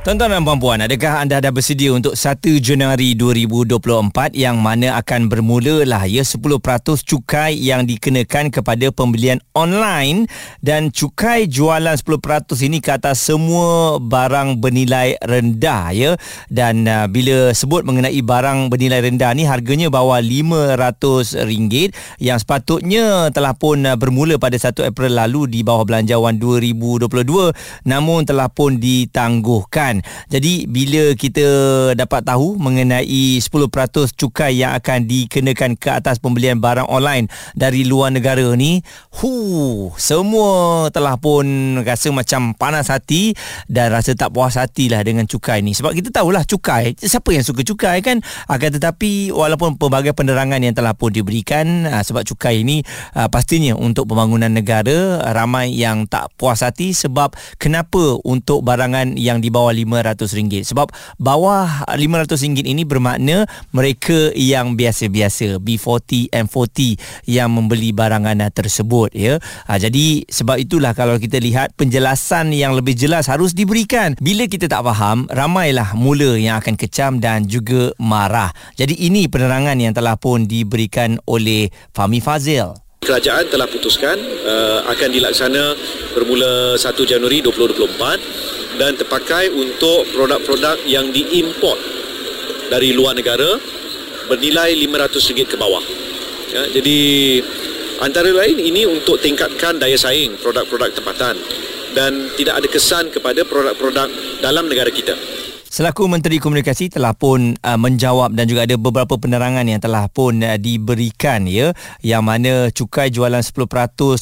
Tuan-tuan dan puan-puan, adakah anda dah bersedia untuk 1 Januari 2024 yang mana akan bermula lah ya 10% cukai yang dikenakan kepada pembelian online dan cukai jualan 10% ini ke atas semua barang bernilai rendah ya? Dan uh, bila sebut mengenai barang bernilai rendah ni harganya bawah RM500 yang sepatutnya telah pun uh, bermula pada 1 April lalu di bawah belanjawan 2022 namun telah pun ditangguhkan kan. Jadi bila kita dapat tahu mengenai 10% cukai yang akan dikenakan ke atas pembelian barang online dari luar negara ni, hu, semua telah pun rasa macam panas hati dan rasa tak puas hati lah dengan cukai ni. Sebab kita tahulah cukai, siapa yang suka cukai kan? Akan tetapi walaupun pelbagai penerangan yang telah pun diberikan ah, sebab cukai ini ah, pastinya untuk pembangunan negara ramai yang tak puas hati sebab kenapa untuk barangan yang di bawah RM500 sebab bawah RM500 ini bermakna mereka yang biasa-biasa B40 M40 yang membeli barangan tersebut ya. Ha, jadi sebab itulah kalau kita lihat penjelasan yang lebih jelas harus diberikan. Bila kita tak faham ramailah mula yang akan kecam dan juga marah. Jadi ini penerangan yang telah pun diberikan oleh Fahmi Fazil. Kerajaan telah putuskan uh, akan dilaksana bermula 1 Januari 2024 dan terpakai untuk produk-produk yang diimport dari luar negara bernilai RM500 ke bawah. Ya, jadi antara lain ini untuk tingkatkan daya saing produk-produk tempatan dan tidak ada kesan kepada produk-produk dalam negara kita. Selaku Menteri Komunikasi telah pun uh, menjawab dan juga ada beberapa penerangan yang telah pun uh, diberikan ya yang mana cukai jualan 10%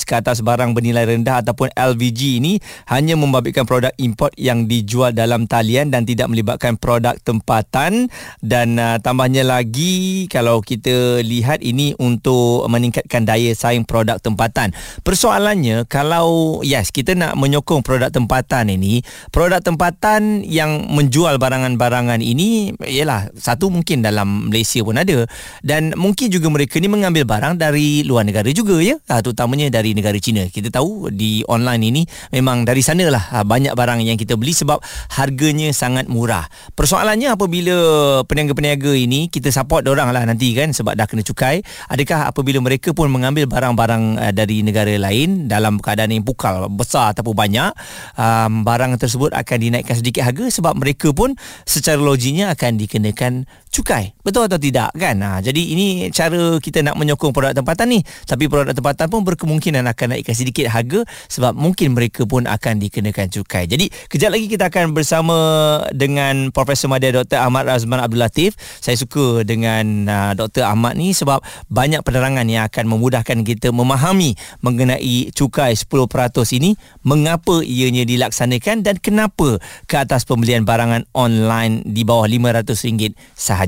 ke atas barang bernilai rendah ataupun LVG ini hanya membabitkan produk import yang dijual dalam talian dan tidak melibatkan produk tempatan dan uh, tambahnya lagi kalau kita lihat ini untuk meningkatkan daya saing produk tempatan. Persoalannya kalau yes kita nak menyokong produk tempatan ini, produk tempatan yang menjual barangan-barangan ini ialah satu mungkin dalam Malaysia pun ada. Dan mungkin juga mereka ni mengambil barang dari luar negara juga ya. Ha, terutamanya dari negara China. Kita tahu di online ini memang dari sanalah ha, banyak barang yang kita beli sebab harganya sangat murah. Persoalannya apabila peniaga-peniaga ini kita support orang lah nanti kan sebab dah kena cukai adakah apabila mereka pun mengambil barang-barang uh, dari negara lain dalam keadaan yang pukal besar ataupun banyak um, barang tersebut akan dinaikkan sedikit harga sebab mereka pun pun secara loginya akan dikenakan cukai. Betul atau tidak kan? Ha, jadi ini cara kita nak menyokong produk tempatan ni. Tapi produk tempatan pun berkemungkinan akan naikkan sedikit harga sebab mungkin mereka pun akan dikenakan cukai. Jadi kejap lagi kita akan bersama dengan Profesor Madya Dr. Ahmad Razman Abdul Latif. Saya suka dengan uh, Dr. Ahmad ni sebab banyak penerangan yang akan memudahkan kita memahami mengenai cukai 10% ini mengapa ianya dilaksanakan dan kenapa ke atas pembelian barangan online di bawah RM500 sahaja.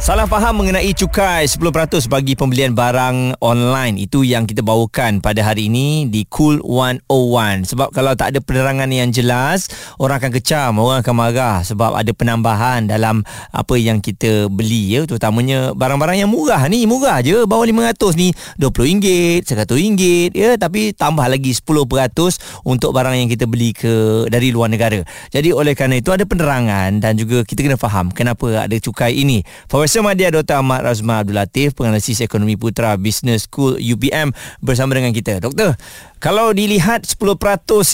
Salah faham mengenai cukai 10% bagi pembelian barang online. Itu yang kita bawakan pada hari ini di Cool 101 sebab kalau tak ada penerangan yang jelas orang akan kecam orang akan marah sebab ada penambahan dalam apa yang kita beli ya. Terutamanya barang-barang yang murah ni murah je. Bawah 500 ni RM20 RM100 ya. Tapi tambah lagi 10% untuk barang yang kita beli ke dari luar negara. Jadi oleh kerana itu ada penerangan dan juga kita kena faham kenapa ada cukai ini Profesor Madya Dr. Ahmad Razman Abdul Latif, penganalisis ekonomi putra Business School UPM bersama dengan kita. Doktor, kalau dilihat 10%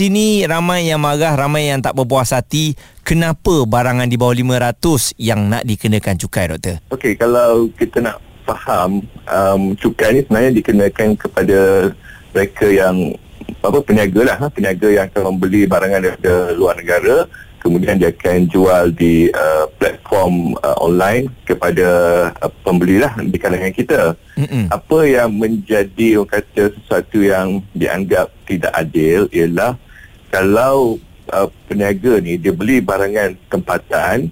ini ramai yang marah, ramai yang tak berpuas hati, kenapa barangan di bawah 500 yang nak dikenakan cukai, Doktor? Okey, kalau kita nak faham, um, cukai ni sebenarnya dikenakan kepada mereka yang apa peniaga lah, ha? peniaga yang akan membeli barangan dari luar negara kemudian dia akan jual di uh, platform uh, online kepada uh, pembeli lah di kalangan kita. Mm-mm. Apa yang menjadi orang kata sesuatu yang dianggap tidak adil ialah kalau uh, peniaga ni dia beli barangan tempatan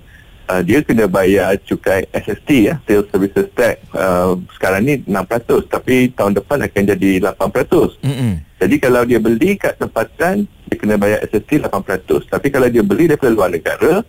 uh, dia kena bayar cukai SST ya, Sales Services Tax. Uh, sekarang ni 6% tapi tahun depan akan jadi 8%. Mm-mm. Jadi kalau dia beli kat tempatan dia kena bayar SST 8%. Tapi kalau dia beli daripada luar negara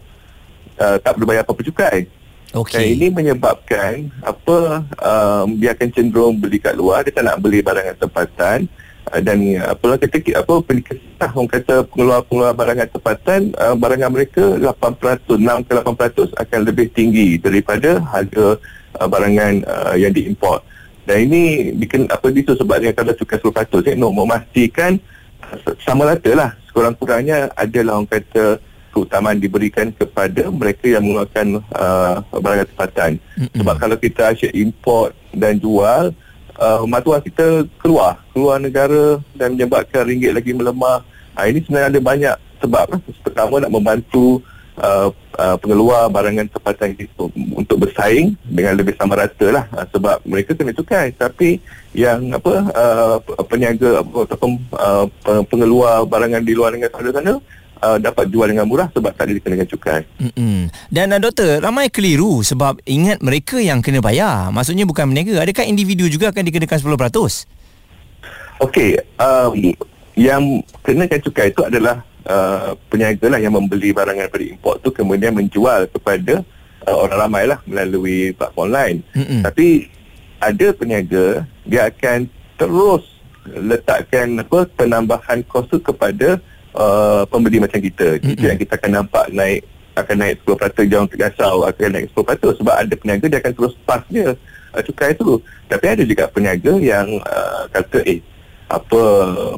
uh, tak perlu bayar apa-apa cukai. Okey. Dan ini menyebabkan apa um, dia akan cenderung beli kat luar dia tak nak beli barangan tempatan uh, dan uh, apa kata apa penikah orang kata pengeluar-pengeluar barangan tempatan uh, barangan mereka 8% 6 ke 8% akan lebih tinggi daripada harga uh, barangan uh, yang diimport. Dan ini diken, apa itu sebabnya kalau cukai 10% eh, no, memastikan uh, sama rata lah sekurang-kurangnya adalah orang kata keutamaan diberikan kepada mereka yang mengeluarkan uh, barangan tempatan. Sebab kalau kita asyik import dan jual, uh, matuan kita keluar, keluar negara dan menyebabkan ringgit lagi melemah. Uh, ini sebenarnya ada banyak sebab. Pertama nak membantu uh, uh, pengeluar barangan tempatan itu untuk bersaing dengan lebih sama rata lah. Uh, sebab mereka kena cukai. Tapi yang apa uh, peniaga ataupun uh, pengeluar barangan di luar negara sana-sana uh, dapat jual dengan murah sebab tak ada dikenakan cukai. Mm-mm. Dan uh, doktor, ramai keliru sebab ingat mereka yang kena bayar. Maksudnya bukan berniaga. Adakah individu juga akan dikenakan 10%? Okey, um, yang kenakan cukai itu adalah uh, peniaga lah yang membeli barangan daripada import tu kemudian menjual kepada uh, orang ramai lah melalui platform online. Mm-mm. Tapi ada peniaga dia akan terus letakkan apa penambahan kos tu kepada uh, pembeli macam kita. Itu Mm-mm. yang kita akan nampak naik akan naik 10% jangan tergasau akan naik 10% sebab ada peniaga dia akan terus pas dia uh, cukai tu. Tapi ada juga peniaga yang uh, kata eh apa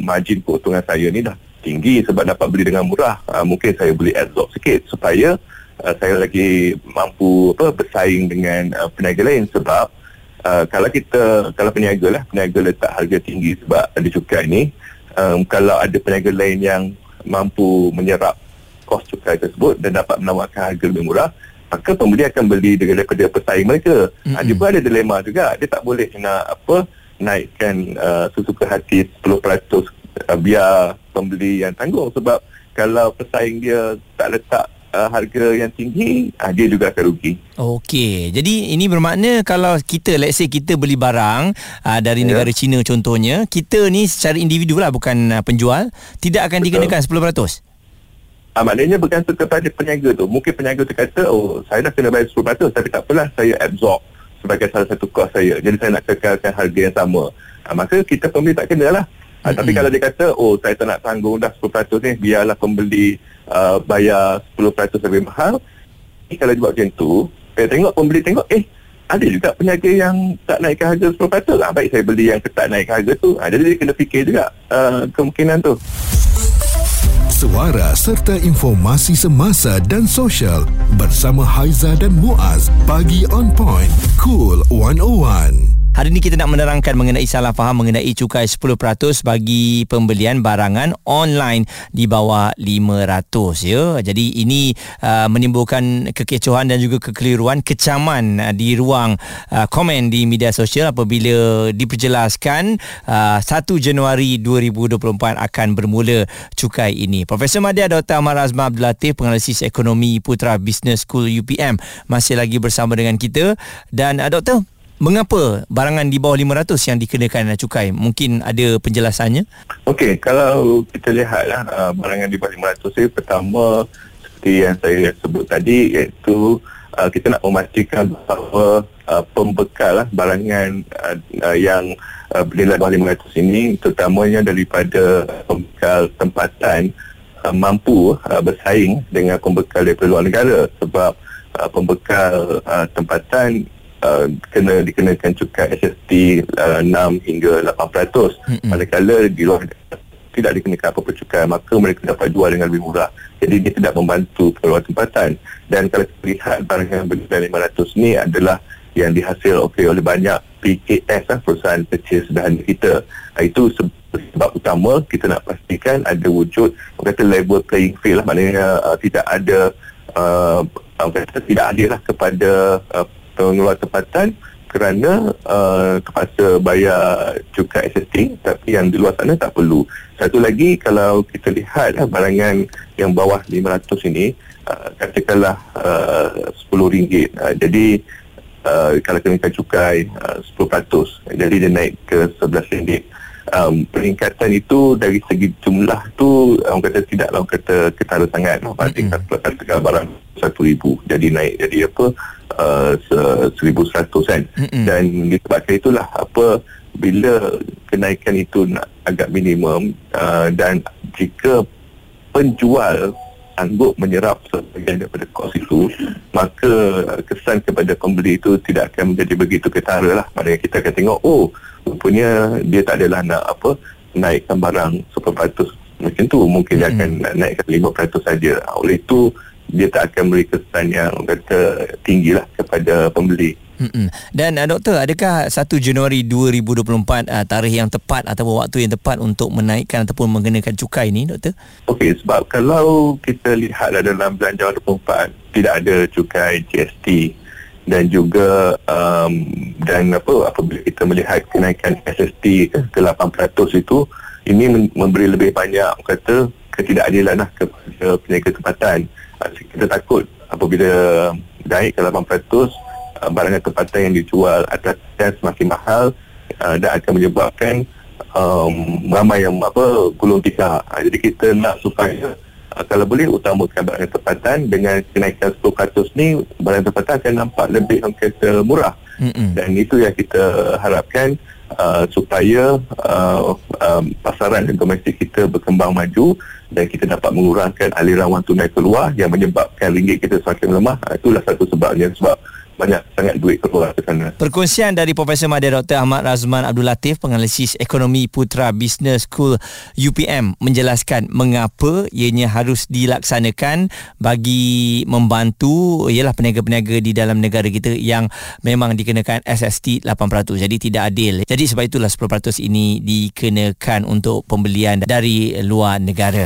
margin keuntungan saya ni dah tinggi sebab dapat beli dengan murah. Uh, mungkin saya beli absorb sikit supaya uh, saya lagi mampu apa bersaing dengan uh, peniaga lain sebab uh, kalau kita kalau peniaga lah peniaga letak harga tinggi sebab ada cukai ni um, kalau ada peniaga lain yang mampu menyerap kos cukai tersebut dan dapat menawarkan harga lebih murah maka pembeli akan beli daripada pesaing mereka. Mm-hmm. Mm-mm. dia pun ada dilema juga. Dia tak boleh nak apa naikkan uh, sesuka hati 10% uh, biar pembeli yang tanggung sebab kalau pesaing dia tak letak uh, harga yang tinggi, uh, dia juga akan rugi. Okey, jadi ini bermakna kalau kita let's say kita beli barang uh, dari Ya. negara China contohnya, kita ni secara individu lah bukan uh, penjual, tidak akan Betul. dikenakan 10%. Ah, maknanya bergantung kepada peniaga tu. Mungkin peniaga tu kata, oh saya dah kena bayar 10% tapi tak apalah saya absorb sebagai salah satu kos saya. Jadi saya nak kekalkan harga yang sama. Ah, maka kita pembeli tak kena lah. Ah, tapi kalau dia kata, oh saya tak nak tanggung dah 10% ni, biarlah pembeli uh, bayar 10% lebih mahal. Ni kalau dia buat macam tu, saya tengok pembeli tengok, eh ada juga peniaga yang tak naikkan harga 10%. Ah, baik saya beli yang tak naik harga tu. Ah, jadi dia kena fikir juga uh, kemungkinan tu. Suara serta informasi semasa dan sosial bersama Haiza dan Muaz. Pagi on point. Cool 101. Hari ini kita nak menerangkan mengenai salah faham mengenai cukai 10% bagi pembelian barangan online di bawah 500 ya. Jadi ini uh, menimbulkan kekecohan dan juga kekeliruan kecaman uh, di ruang uh, komen di media sosial apabila diperjelaskan uh, 1 Januari 2024 akan bermula cukai ini. Profesor Madya Dr. Amar Azman Abdul Latif penganalisis ekonomi Putra Business School UPM masih lagi bersama dengan kita dan uh, doktor Mengapa barangan di bawah 500 yang dikenakan cukai? Mungkin ada penjelasannya? Okey, kalau kita lihatlah uh, barangan di bawah 500 ni pertama seperti yang saya sebut tadi iaitu uh, kita nak memastikan bahawa uh, pembekal barangan yang bernilai bawah 500 ini terutamanya daripada pembekal tempatan mampu bersaing dengan pembekal daripada luar negara sebab pembekal tempatan uh, kena dikenakan cukai SST uh, 6 hingga 8%. Mm-mm. Manakala di luar tidak dikenakan apa-apa cukai maka mereka dapat jual dengan lebih murah. Jadi dia tidak membantu pengeluaran tempatan. Dan kalau kita lihat barangan bernilai 500 ni adalah yang dihasil okay, oleh banyak PKS lah, perusahaan kecil sederhana kita. Ah, Itu sebab utama kita nak pastikan ada wujud kata level playing field lah maknanya uh, tidak ada uh, kata tidak adil lah kepada uh, pengeluar tempatan kerana uh, terpaksa bayar cukai SST tapi yang di luar sana tak perlu. Satu lagi kalau kita lihat lah, barangan yang bawah 500 ini uh, katakanlah uh, RM10 uh, jadi uh, kalau kenakan cukai uh, 10% jadi dia naik ke RM11 um, peningkatan itu dari segi jumlah tu orang kata tidak orang kata ketara sangat. Berbanding mm-hmm. katakan barang RM1,000 jadi naik jadi apa uh, RM1,100 kan. Mm-hmm. dan disebabkan itulah apa bila kenaikan itu nak agak minimum uh, dan jika penjual sanggup menyerap sebagian daripada kos itu maka kesan kepada pembeli itu tidak akan menjadi begitu ketara lah. Maknanya kita akan tengok oh rupanya dia tak adalah nak apa naikkan barang 10% macam tu. Mungkin dia akan naikkan 5% saja. Oleh itu dia tak akan beri kesan yang kata tinggi lah kepada pembeli Mm-mm. Dan uh, doktor, adakah 1 Januari 2024 uh, tarikh yang tepat ataupun waktu yang tepat untuk menaikkan ataupun mengenakan cukai ini, doktor? Okey, sebab kalau kita lihat dalam belanjawan 24 tidak ada cukai GST dan juga um, dan apa apabila kita melihat kenaikan SST ke 8% itu ini memberi lebih banyak kata ketidakadilan lah kepada peniaga tempatan. Kita takut apabila naik ke 8% uh, barangan tempatan yang dijual atas dan semakin mahal uh, dan akan menyebabkan um, ramai yang apa gulung tikar. Uh, jadi kita nak supaya uh, kalau boleh utamakan barangan tempatan dengan kenaikan 10% ni barangan tempatan akan nampak lebih kata murah. Mm-mm. Dan itu yang kita harapkan uh, supaya uh, um, pasaran domestik kita berkembang maju dan kita dapat mengurangkan aliran wang tunai keluar yang menyebabkan ringgit kita semakin lemah. Uh, itulah satu sebabnya sebab banyak sangat duit keluar ke sana. Perkongsian dari Profesor Madya Dr. Ahmad Razman Abdul Latif, penganalisis ekonomi Putra Business School UPM menjelaskan mengapa ianya harus dilaksanakan bagi membantu ialah peniaga-peniaga di dalam negara kita yang memang dikenakan SST 8%. Jadi tidak adil. Jadi sebab itulah 10% ini dikenakan untuk pembelian dari luar negara.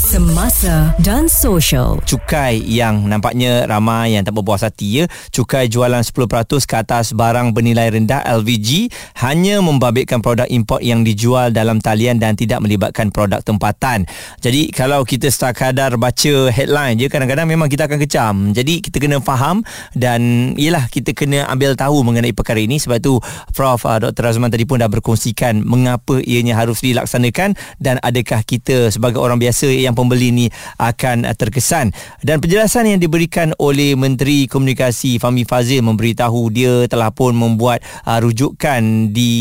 semasa dan social. Cukai yang nampaknya ramai yang tak berpuas hati ya. Cukai jualan 10% ke atas barang bernilai rendah LVG hanya membabitkan produk import yang dijual dalam talian dan tidak melibatkan produk tempatan. Jadi kalau kita sekadar baca headline je kadang-kadang memang kita akan kecam. Jadi kita kena faham dan ialah kita kena ambil tahu mengenai perkara ini sebab tu Prof uh, Dr. Razman tadi pun dah berkongsikan mengapa ianya harus dilaksanakan dan adakah kita sebagai orang biasa yang pembeli ni akan uh, terkesan. Dan penjelasan yang diberikan oleh Menteri Komunikasi Fahmi Fazil memberitahu dia telah pun membuat uh, rujukan di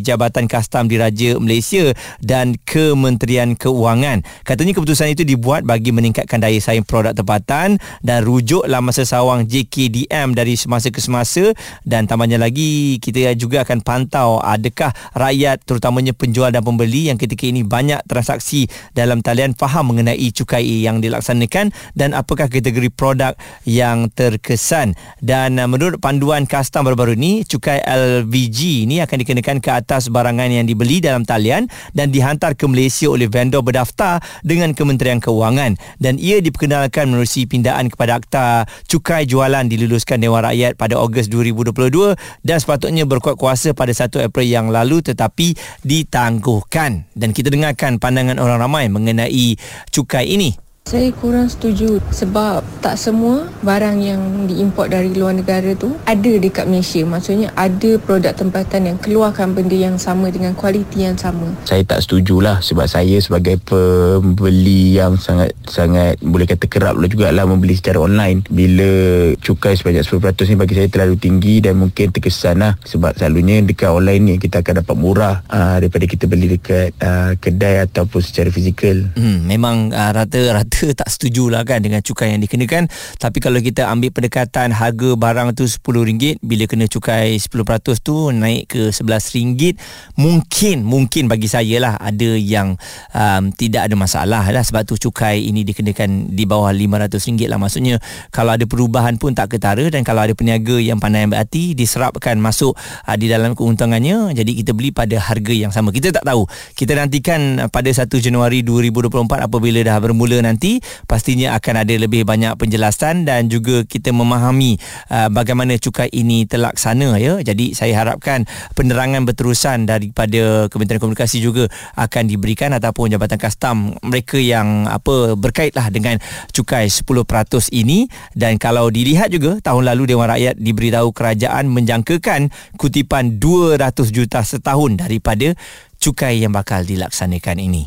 Jabatan Kastam Diraja Malaysia dan Kementerian Keuangan. Katanya keputusan itu dibuat bagi meningkatkan daya saing produk tempatan dan rujuk laman sesawang JKDM dari semasa ke semasa. Dan tambahnya lagi kita juga akan pantau adakah rakyat terutamanya penjual dan pembeli yang ketika ini banyak transaksi dalam talian faham mengenai mengenai cukai yang dilaksanakan dan apakah kategori produk yang terkesan. Dan uh, menurut panduan kastam baru-baru ini cukai LVG ini akan dikenakan ke atas barangan yang dibeli dalam talian dan dihantar ke Malaysia oleh vendor berdaftar dengan Kementerian Keuangan dan ia diperkenalkan menerusi pindaan kepada akta cukai jualan diluluskan Dewan Rakyat pada Ogos 2022 dan sepatutnya berkuat kuasa pada 1 April yang lalu tetapi ditangguhkan. Dan kita dengarkan pandangan orang ramai mengenai cukai ini saya kurang setuju sebab tak semua barang yang diimport dari luar negara tu ada dekat Malaysia. Maksudnya ada produk tempatan yang keluarkan benda yang sama dengan kualiti yang sama. Saya tak setujulah sebab saya sebagai pembeli yang sangat sangat boleh kata kerap lah jugalah membeli secara online. Bila cukai sebanyak 10% ni bagi saya terlalu tinggi dan mungkin terkesan lah sebab selalunya dekat online ni kita akan dapat murah aa, ah, daripada kita beli dekat aa, ah, kedai ataupun secara fizikal. Hmm, memang aa, rata-rata kita tak setuju lah kan dengan cukai yang dikenakan. Tapi kalau kita ambil pendekatan harga barang tu RM10 bila kena cukai 10% tu naik ke RM11 mungkin mungkin bagi saya lah ada yang um, tidak ada masalah lah. Sebab tu cukai ini dikenakan di bawah RM500 lah. Maksudnya kalau ada perubahan pun tak ketara dan kalau ada peniaga yang pandai berhati diserapkan masuk uh, di dalam keuntungannya jadi kita beli pada harga yang sama. Kita tak tahu. Kita nantikan pada 1 Januari 2024 apabila dah bermula nanti nanti pastinya akan ada lebih banyak penjelasan dan juga kita memahami uh, bagaimana cukai ini terlaksana ya. Jadi saya harapkan penerangan berterusan daripada Kementerian Komunikasi juga akan diberikan ataupun Jabatan Kastam mereka yang apa berkaitlah dengan cukai 10% ini dan kalau dilihat juga tahun lalu Dewan Rakyat diberitahu kerajaan menjangkakan kutipan 200 juta setahun daripada cukai yang bakal dilaksanakan ini.